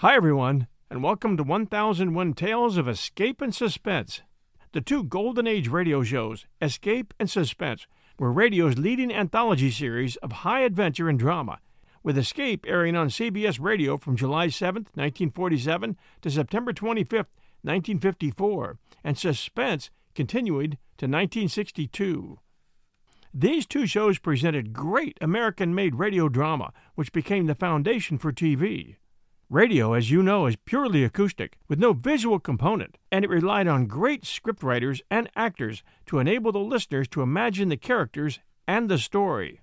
Hi, everyone, and welcome to 1001 Tales of Escape and Suspense, the two Golden Age radio shows, Escape and Suspense, were radio's leading anthology series of high adventure and drama, with Escape airing on CBS Radio from July 7, 1947 to September 25, 1954, and Suspense continuing to 1962. These two shows presented great American made radio drama, which became the foundation for TV. Radio, as you know, is purely acoustic, with no visual component, and it relied on great scriptwriters and actors to enable the listeners to imagine the characters and the story.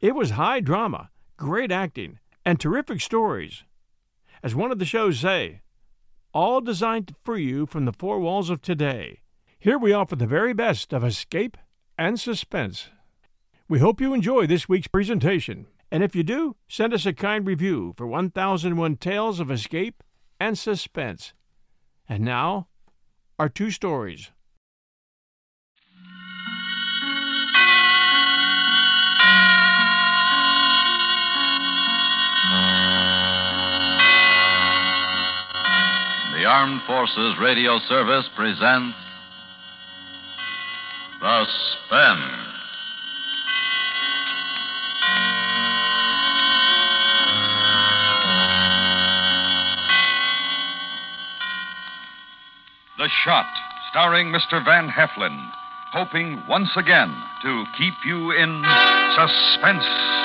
It was high drama, great acting, and terrific stories. As one of the shows say, all designed to free you from the four walls of today. Here we offer the very best of escape and suspense. We hope you enjoy this week's presentation, and if you do, send us a kind review for 1001 Tales of Escape and Suspense. And now, our two stories. The Armed Forces Radio Service presents Suspense. The Shot, starring Mr. Van Heflin, hoping once again to keep you in suspense.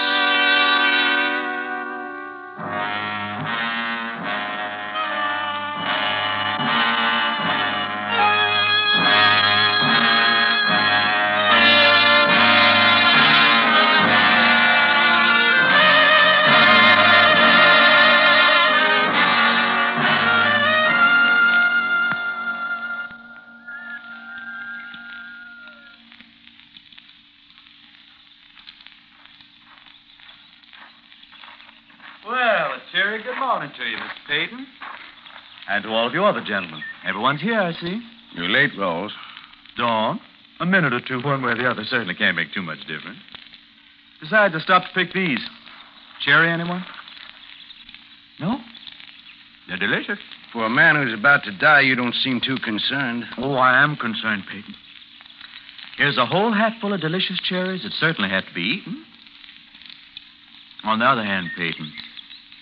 And to all of you other gentlemen. Everyone's here, I see. You're late, Rose. Dawn. A minute or two, one way or the other, certainly can't make too much difference. Besides, I stopped to pick these. Cherry, anyone? No? They're delicious. For a man who's about to die, you don't seem too concerned. Oh, I am concerned, Peyton. Here's a whole hatful of delicious cherries that certainly have to be eaten. On the other hand, Peyton,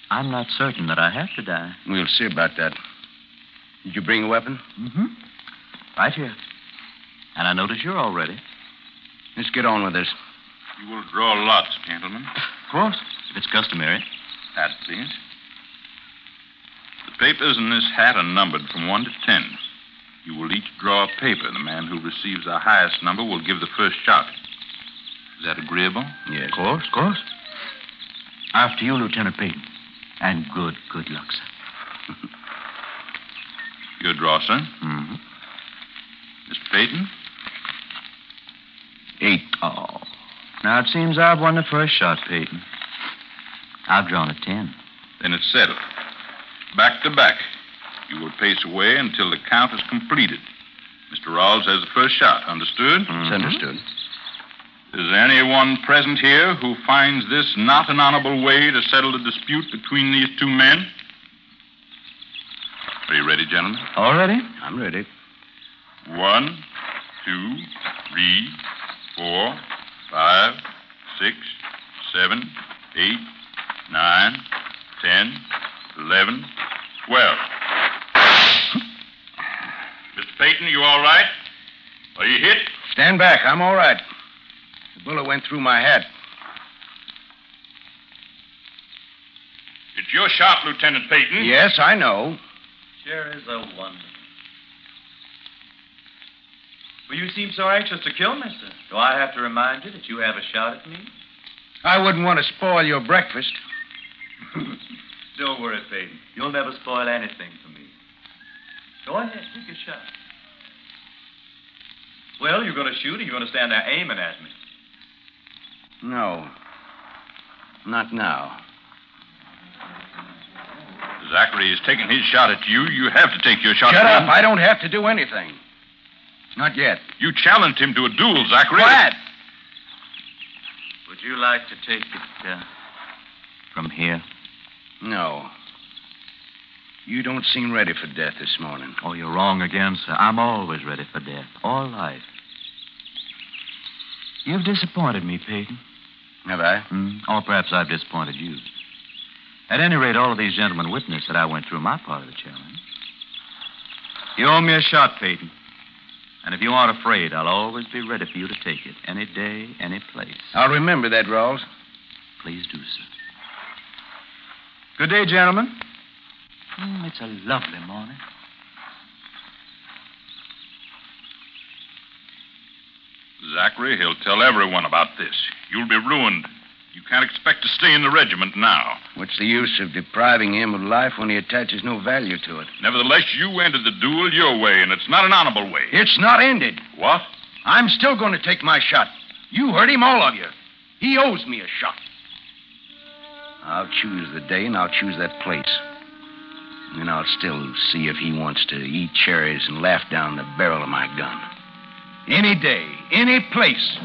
I'm not certain that I have to die. We'll see about that. Did you bring a weapon? Mm-hmm. Right here. And I notice you're all ready. Let's get on with this. You will draw lots, gentlemen. Of course, if it's customary. That, please. The papers in this hat are numbered from 1 to 10. You will each draw a paper. The man who receives the highest number will give the first shot. Is that agreeable? Yes. Of course, of course. After you, Lieutenant Peyton. And good, good luck, sir. Draw, sir. Mm-hmm. Mr. Peyton? Eight. Oh. Now, it seems I've won the first shot, Peyton. I've drawn a ten. Then it's settled. Back to back. You will pace away until the count is completed. Mr. Rawls has the first shot. Understood? It's understood. Is there anyone present here who finds this not an honorable way to settle the dispute between these two men? You ready, gentlemen? All ready? I'm ready. One, two, three, four, five, six, seven, eight, nine, ten, eleven, twelve. Mr. Peyton, you all right? Are you hit? Stand back. I'm all right. The bullet went through my hat. It's your shot, Lieutenant Peyton. Yes, I know. Sure is a wonder. Well, you seem so anxious to kill me, sir. Do I have to remind you that you have a shot at me? I wouldn't want to spoil your breakfast. Don't worry, Peyton. You'll never spoil anything for me. Go ahead, take a shot. Well, you're going to shoot, or you're going to stand there aiming at me? No. Not now. Zachary is taking his shot at you. You have to take your shot Shut at up. I don't have to do anything. Not yet. You challenged him to a duel, Zachary. Quiet. Would you like to take it uh, from here? No. You don't seem ready for death this morning. Oh, you're wrong again, sir. I'm always ready for death, all life. You've disappointed me, Peyton. Have I? Hmm? Or perhaps I've disappointed you. At any rate, all of these gentlemen witnessed that I went through my part of the challenge. You owe me a shot, Peyton. And if you aren't afraid, I'll always be ready for you to take it. Any day, any place. I'll remember that, Rawls. Please do, sir. Good day, gentlemen. Mm, it's a lovely morning. Zachary, he'll tell everyone about this. You'll be ruined. You can't expect to stay in the regiment now. What's the use of depriving him of life when he attaches no value to it? Nevertheless, you ended the duel your way, and it's not an honorable way. It's not ended. What? I'm still going to take my shot. You heard him, all of you. He owes me a shot. I'll choose the day and I'll choose that place. And I'll still see if he wants to eat cherries and laugh down the barrel of my gun. Any day, any place.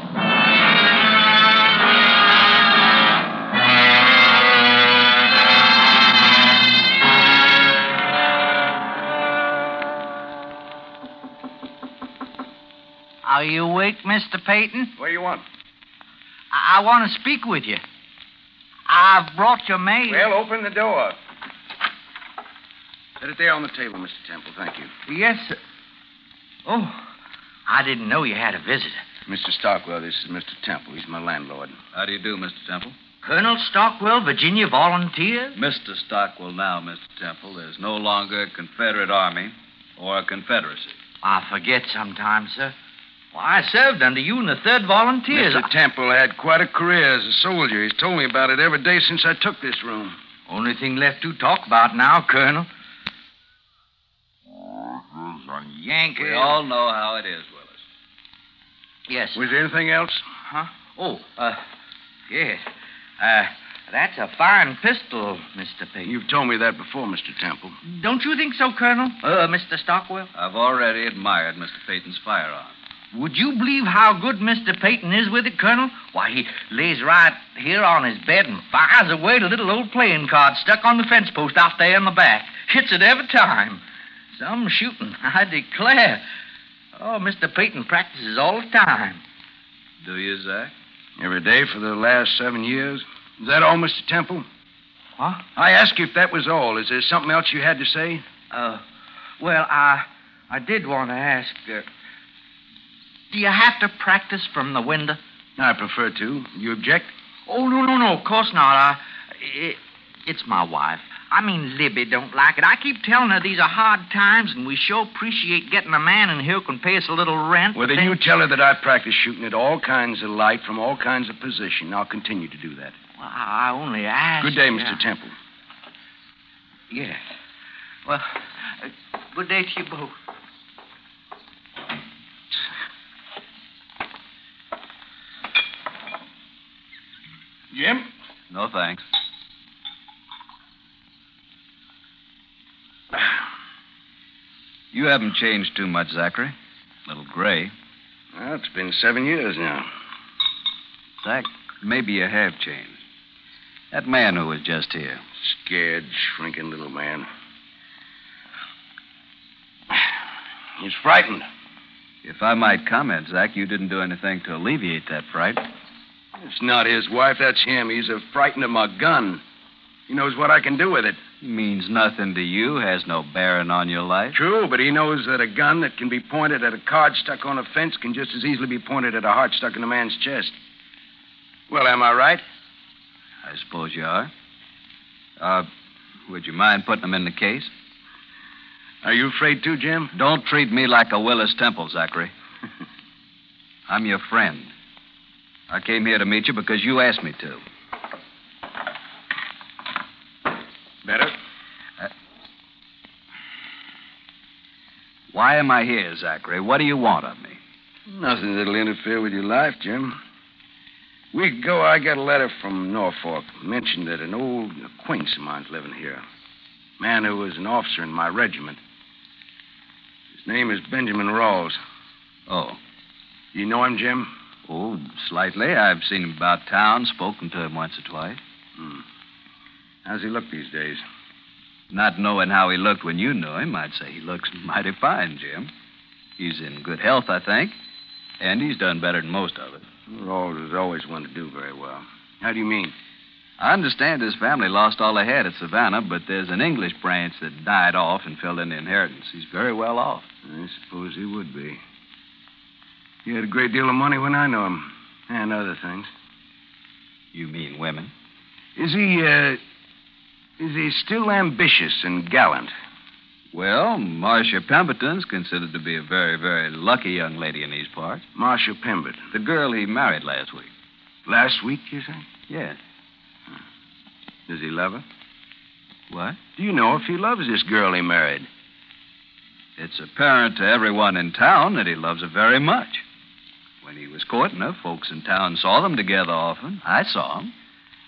Are you awake, Mr. Peyton? What do you want? I, I want to speak with you. I've brought your mail. Well, open the door. Set it there on the table, Mr. Temple. Thank you. Yes, sir. Oh, I didn't know you had a visitor. Mr. Stockwell, this is Mr. Temple. He's my landlord. How do you do, Mr. Temple? Colonel Stockwell, Virginia Volunteers? Mr. Stockwell, now, Mr. Temple, there's no longer a Confederate Army or a Confederacy. I forget sometimes, sir. Well, I served under you in the 3rd Volunteers. Mr. Temple had quite a career as a soldier. He's told me about it every day since I took this room. Only thing left to talk about now, Colonel. Yankee. We all know how it is, Willis. Yes. Was there anything else? Huh? Oh, uh, yes. Uh, that's a fine pistol, Mr. Peyton. You've told me that before, Mr. Temple. Don't you think so, Colonel? Uh, Mr. Stockwell? I've already admired Mr. Peyton's firearm. Would you believe how good Mr. Peyton is with it, Colonel? Why, he lays right here on his bed and fires away the little old playing card stuck on the fence post out there in the back. Hits it every time. Some shooting, I declare. Oh, Mr. Peyton practices all the time. Do you, Zach? Every day for the last seven years. Is that all, Mr. Temple? What? I asked you if that was all. Is there something else you had to say? Uh, well, I, I did want to ask. Uh, do you have to practice from the window? I prefer to. You object? Oh no, no, no. Of course not. I, it, it's my wife. I mean, Libby don't like it. I keep telling her these are hard times, and we sure appreciate getting a man in here who can pay us a little rent. Well, but then you tell her that I practice shooting at all kinds of light from all kinds of position. I'll continue to do that. Well, I only ask. Good day. Mr. Temple. Yes. Well, uh, good day to you both. Jim? No, thanks. You haven't changed too much, Zachary. A little gray. Well, it's been seven years now. Zach, maybe you have changed. That man who was just here. Scared, shrinking little man. He's frightened. If I might comment, Zach, you didn't do anything to alleviate that fright. It's not his wife, that's him. He's a frightened of my gun. He knows what I can do with it. Means nothing to you, has no bearing on your life. True, but he knows that a gun that can be pointed at a card stuck on a fence can just as easily be pointed at a heart stuck in a man's chest. Well, am I right? I suppose you are. Uh, would you mind putting them in the case? Are you afraid too, Jim? Don't treat me like a Willis Temple, Zachary. I'm your friend. I came here to meet you because you asked me to. Better? Why am I here, Zachary? What do you want of me? Nothing that'll interfere with your life, Jim. A week ago, I got a letter from Norfolk. Mentioned that an old acquaintance of mine's living here. A Man who was an officer in my regiment. His name is Benjamin Rawls. Oh. You know him, Jim? Oh, slightly. I've seen him about town, spoken to him once or twice. Hmm. How's he look these days? Not knowing how he looked when you knew him, I'd say he looks mighty fine, Jim. He's in good health, I think, and he's done better than most of us. Rawls has always wanted to do very well. How do you mean? I understand his family lost all they had at Savannah, but there's an English branch that died off and filled in the inheritance. He's very well off. I suppose he would be. He had a great deal of money when I knew him, and other things. You mean women? Is he, uh, is he still ambitious and gallant? Well, Marcia Pemberton's considered to be a very, very lucky young lady in these parts. Marcia Pemberton. The girl he married last week. Last week, you say? Yes. Does he love her? What? Do you know if he loves this girl he married? It's apparent to everyone in town that he loves her very much. When he was courting her, folks in town saw them together often. I saw them.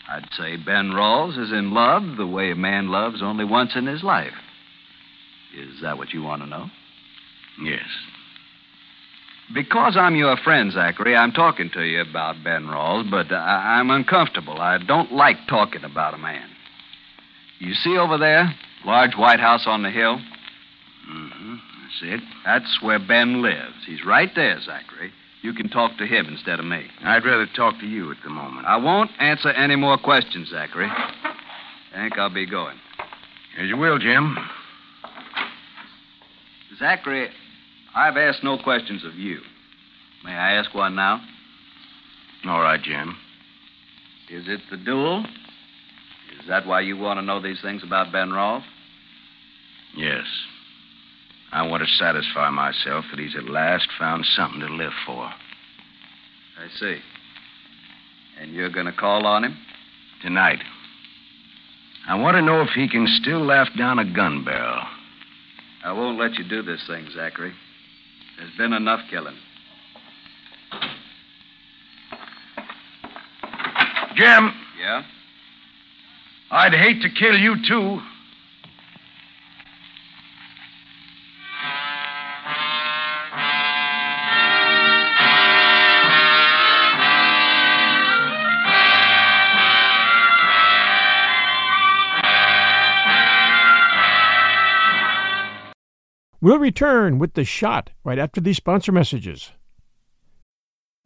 I'd say Ben Rawls is in love the way a man loves only once in his life. Is that what you want to know? Yes. Because I'm your friend, Zachary, I'm talking to you about Ben Rawls, but I- I'm uncomfortable. I don't like talking about a man. You see over there? Large white house on the hill? Mm-hmm. That's it. That's where Ben lives. He's right there, Zachary. You can talk to him instead of me. I'd rather talk to you at the moment. I won't answer any more questions, Zachary. I think I'll be going. As you will, Jim. Zachary, I've asked no questions of you. May I ask one now? All right, Jim. Is it the duel? Is that why you want to know these things about Ben Rawls? Yes. I want to satisfy myself that he's at last found something to live for. I see. And you're going to call on him? Tonight. I want to know if he can still laugh down a gun barrel. I won't let you do this thing, Zachary. There's been enough killing. Jim, Yeah? I'd hate to kill you, too. We'll return with the shot right after these sponsor messages.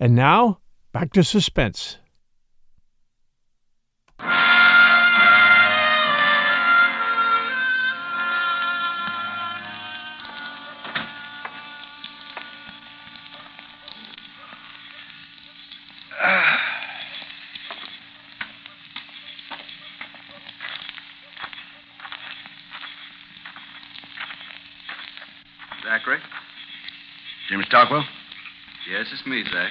And now, back to suspense. Zachary? Jim Stockwell? Yes, it's me, Zach.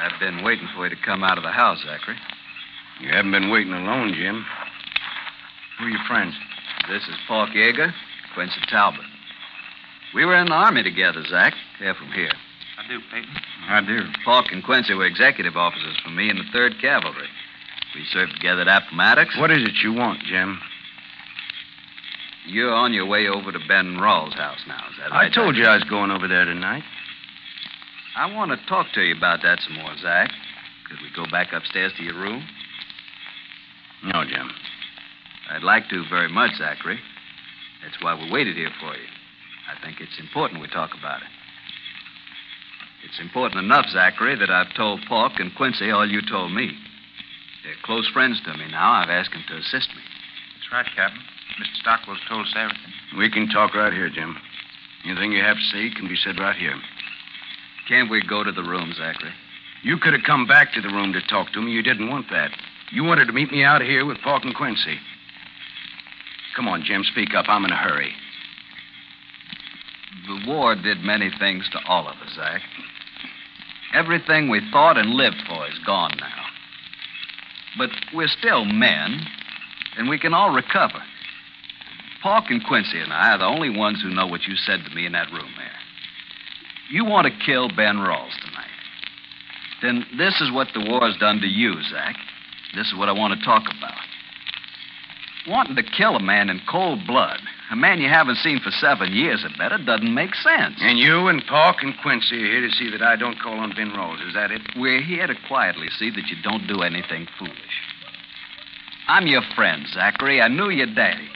I've been waiting for you to come out of the house, Zachary. You haven't been waiting alone, Jim. Who are your friends? This is Paul Yeager, Quincy Talbot. We were in the Army together, Zach. Here from here. I do, Peyton. I do. Falk and Quincy were executive officers for me in the 3rd Cavalry. We served together at Appomattox. What is it you want, Jim? You're on your way over to Ben Rawls' house now, is that right? I told Zach? you I was going over there tonight. I want to talk to you about that some more, Zach. Could we go back upstairs to your room? No, Jim. I'd like to very much, Zachary. That's why we waited here for you. I think it's important we talk about it. It's important enough, Zachary, that I've told Falk and Quincy all you told me. They're close friends to me now. I've asked them to assist me. That's right, Captain. Mr. Stockwell's told us everything. We can talk right here, Jim. Anything you have to say can be said right here. Can't we go to the room, Zachary? You could have come back to the room to talk to me. You didn't want that. You wanted to meet me out here with Falk and Quincy. Come on, Jim, speak up. I'm in a hurry. The war did many things to all of us, Zach. Everything we thought and lived for is gone now. but we're still men, and we can all recover. Park and Quincy and I are the only ones who know what you said to me in that room there. You want to kill Ben Rawls tonight. Then this is what the war's done to you, Zach. This is what I want to talk about. Wanting to kill a man in cold blood, a man you haven't seen for seven years, I bet it doesn't make sense. And you and Park and Quincy are here to see that I don't call on Ben Rawls. Is that it? We're here to quietly see that you don't do anything foolish. I'm your friend, Zachary. I knew your daddy.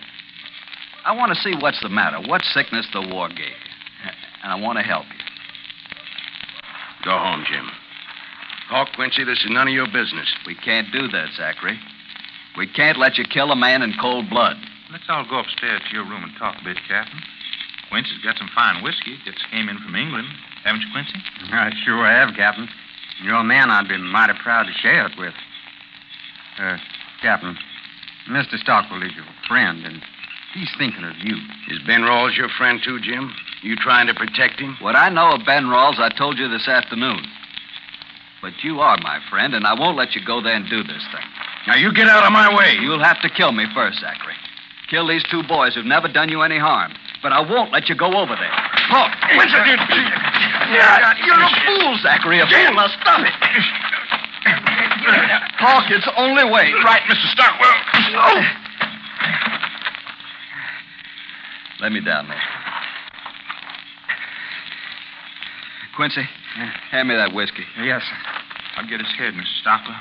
I want to see what's the matter, what sickness the war gave you. And I want to help you. Go home, Jim. Park, Quincy, this is none of your business. We can't do that, Zachary. We can't let you kill a man in cold blood. Let's all go upstairs to your room and talk a bit, Captain. Quincy's got some fine whiskey. Just came in from England. Haven't you, Quincy? I sure have, Captain. You're a man I'd be mighty proud to share it with. Uh, Captain, Mr. Stockwell is your friend, and he's thinking of you. Is Ben Rawls your friend, too, Jim? You trying to protect him? What I know of Ben Rawls, I told you this afternoon. But you are my friend, and I won't let you go there and do this thing. Now, you get out of my way. You'll have to kill me first, Zachary. Kill these two boys who've never done you any harm. But I won't let you go over there. Oh, What's it? You're a fool, Zachary. A fool. Now stop it. Hawk, it's the only way. Right, Mr. Stockwell. Oh. Let me down there. Quincy, hand me that whiskey. Yes, sir. I'll get his head, Mr. Stockwell.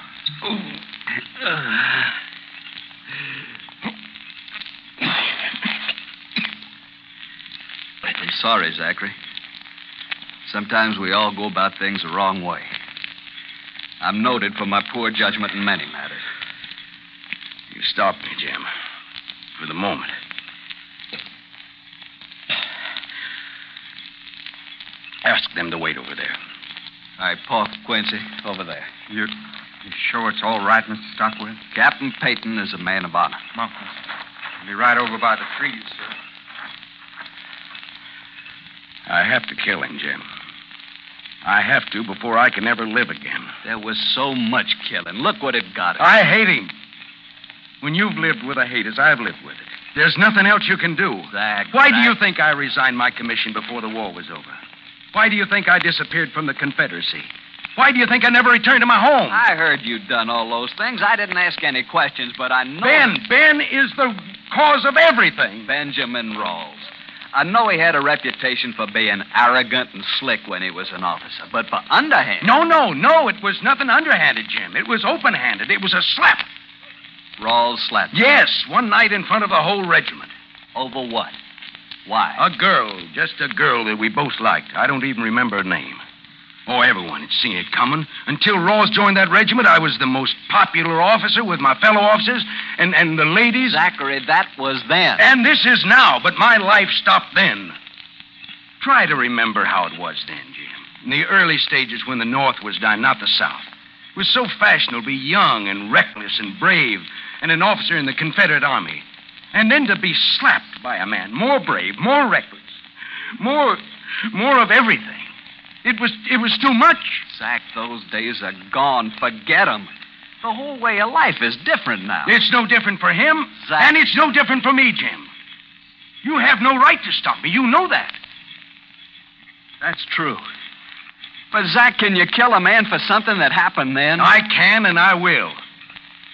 I'm sorry, Zachary. Sometimes we all go about things the wrong way. I'm noted for my poor judgment in many matters. You stopped me, Jim. For the moment. Ask them to wait over there. All right, Paul Quincy, over there. You, you sure it's all right, Mr. Stockwell? Captain Peyton is a man of honor. Come on. I'll be right over by the trees, sir. I have to kill him, Jim. I have to before I can ever live again. There was so much killing. Look what it got us. I hate him. When you've lived with a hate as I've lived with it, there's nothing else you can do. Zach, Why do you think I resigned my commission before the war was over? Why do you think I disappeared from the Confederacy? Why do you think I never returned to my home? I heard you'd done all those things. I didn't ask any questions, but I know. Ben, Ben is the cause of everything. Benjamin Rawls. I know he had a reputation for being arrogant and slick when he was an officer, but for underhand. No, no, no. It was nothing underhanded, Jim. It was open handed. It was a slap. Rawls slapped. Yes, one night in front of the whole regiment. Over what? Why? A girl, just a girl that we both liked. I don't even remember her name. Oh, everyone had seen it coming. Until Rawls joined that regiment, I was the most popular officer with my fellow officers, and, and the ladies. Zachary, that was then. And this is now, but my life stopped then. Try to remember how it was then, Jim. In the early stages when the North was dying, not the South. It was so fashionable to be young and reckless and brave, and an officer in the Confederate Army. And then to be slapped by a man more brave, more reckless, more, more of everything. It was, it was too much. Zach, those days are gone. Forget 'em. The whole way of life is different now. It's no different for him, Zach. and it's no different for me, Jim. You have no right to stop me. You know that. That's true. But, Zach, can you kill a man for something that happened then? I can and I will.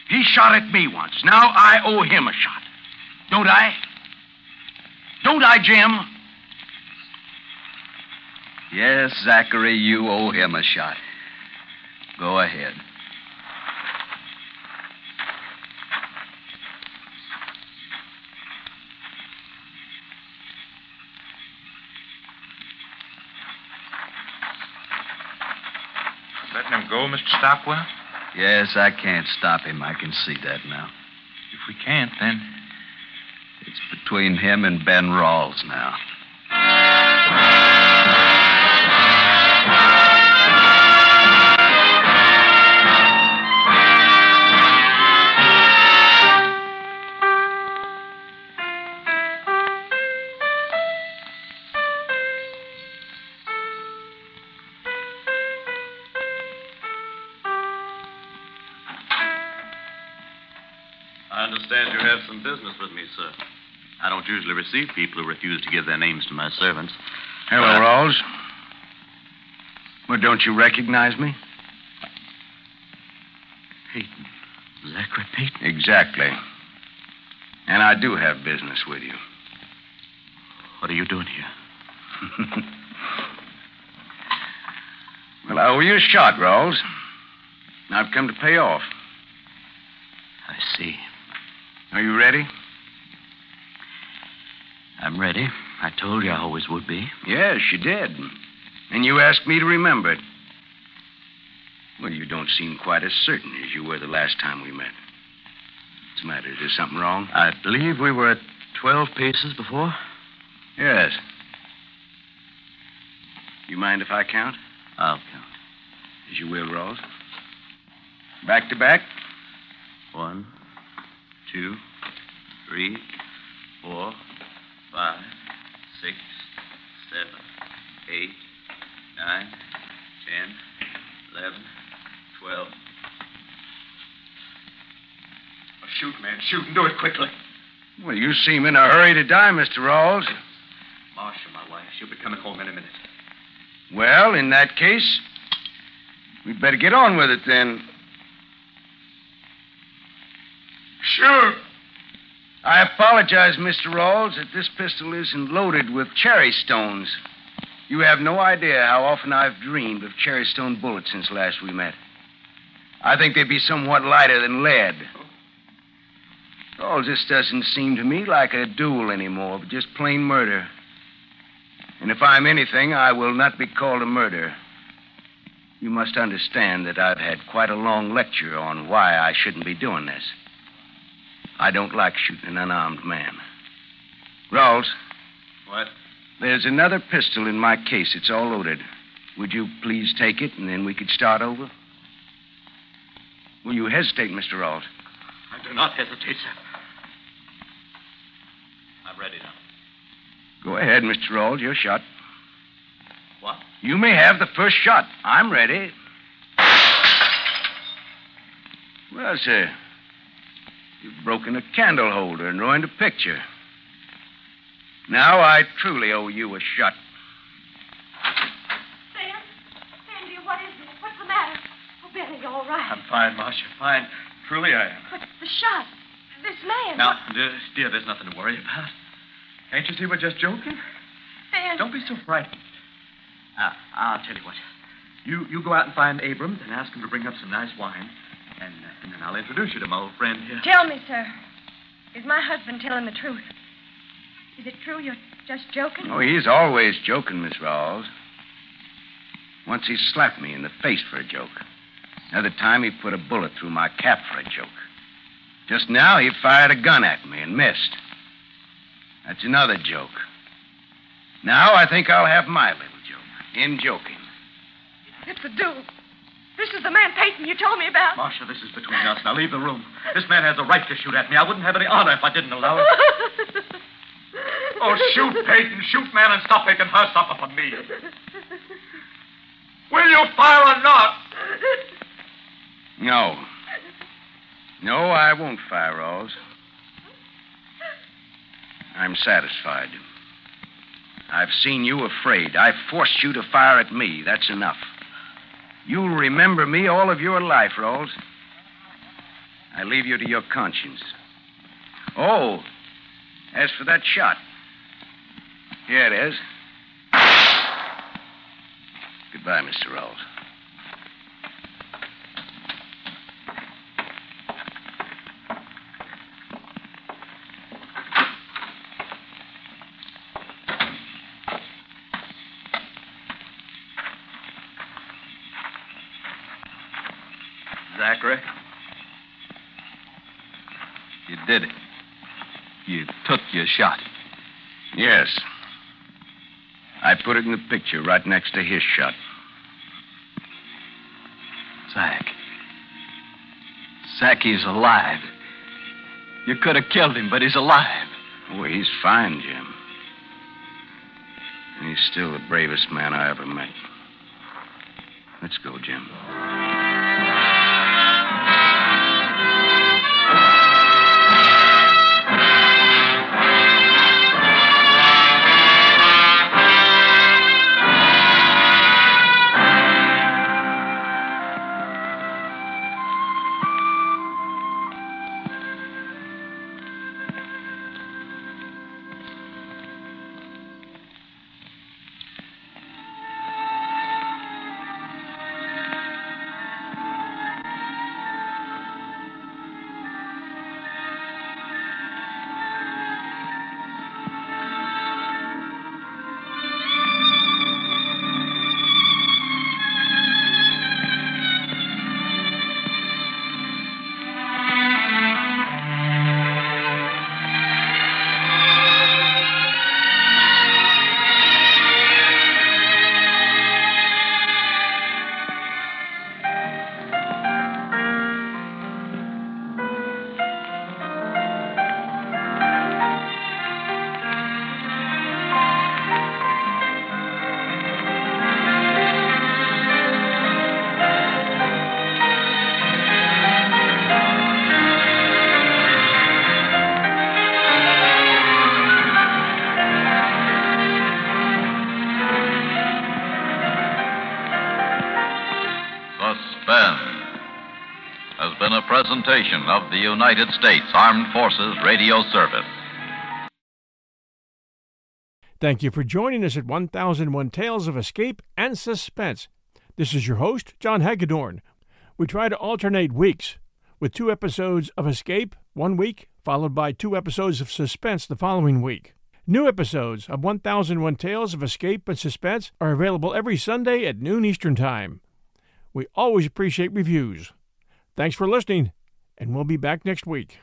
He shot at me once. Now I owe him a shot. Don't I? Don't I, Jim? Yes, Zachary, you owe him a shot. Go ahead. Letting him go, Mr. Stockwell? Yes, I can't stop him. I can see that now. If we can't, then. It's between him and Ben Rawls now. Don't usually receive people who refuse to give their names to my servants. Hello, Uh, Rawls. Well, don't you recognize me? Peyton. Zachary Peyton. Exactly. And I do have business with you. What are you doing here? Well, I owe you a shot, Rawls. I've come to pay off. I see. Are you ready? I'm ready. I told you I always would be. Yes, you did. And you asked me to remember it. Well, you don't seem quite as certain as you were the last time we met. What's the matter? Is there something wrong? I believe we were at 12 paces before. Yes. You mind if I count? I'll count. As you will, Rawls. Back to back? One, two, three, four, five, six, seven, eight, nine, ten, eleven, twelve. Oh, shoot, man. Shoot and do it quickly. Well, you seem in a hurry to die, Mr. Rawls. Marcia, my wife, she'll be coming home in a minute. Well, in that case, we'd better get on with it then. Sure. I apologize, Mr. Rawls, that this pistol isn't loaded with cherry stones. You have no idea how often I've dreamed of cherry stone bullets since last we met. I think they'd be somewhat lighter than lead. Rawls, this doesn't seem to me like a duel anymore, but just plain murder. And if I'm anything, I will not be called a murderer. You must understand that I've had quite a long lecture on why I shouldn't be doing this. I don't like shooting an unarmed man. Rawls, What? there's another pistol in my case. It's all loaded. Would you please take it, and then we could start over? Will you hesitate, Mr. Rawls? I do not hesitate, sir. I'm ready now. Go ahead, Mr. Rawls. Your shot. What? You may have the first shot. I'm ready. Well, sir, you've broken a candle holder and ruined a picture. Now I truly owe you a shot. Sam? Sam, dear, what is it? What's the matter? Oh, Ben, are you all right? I'm fine, Marcia. Fine. Truly I am. But the shot. This man. Now, dear, dear, there's nothing to worry about. Can't you see we're just joking? Ben. Don't be so frightened. Now, I'll tell you what. You you go out and find Abrams and ask him to bring up some nice wine, and, uh, and then I'll introduce you to my old friend here. Tell me, sir. Is my husband telling the truth? Is it true you're just joking? Oh, he's always joking, Miss Rawls. Once he slapped me in the face for a joke. Another time he put a bullet through my cap for a joke. Just now he fired a gun at me and missed. That's another joke. Now I think I'll have my little joke in joking. It's a duel. This is the man Peyton you told me about. Marcia, this is between us. Now leave the room. This man has a right to shoot at me. I wouldn't have any honor if I didn't allow it. Oh, shoot, Peyton. Shoot, man, and stop making her suffer for me. Will you fire or not? No. No, I won't fire, Rawls. I'm satisfied. I've seen you afraid. I've forced you to fire at me. That's enough. You'll remember me all of your life, Rawls. I leave you to your conscience. Oh, as for that shot, here it is. Goodbye, Mr. Rawls. Zachary? You did it. You took your shot. Yes. I put it in the picture right next to his shot. Zach. Zach, he's alive. You could have killed him, but he's alive. Oh, he's fine, Jim. And he's still the bravest man I ever met. Let's go, Jim. Presentation of the United States Armed Forces Radio Service. Thank you for joining us at 1001 Tales of Escape and Suspense. This is your host, John Hagedorn. We try to alternate weeks with two episodes of Escape one week, followed by two episodes of Suspense the following week. New episodes of 1001 Tales of Escape and Suspense are available every Sunday at noon Eastern Time. We always appreciate reviews. Thanks for listening, and we'll be back next week.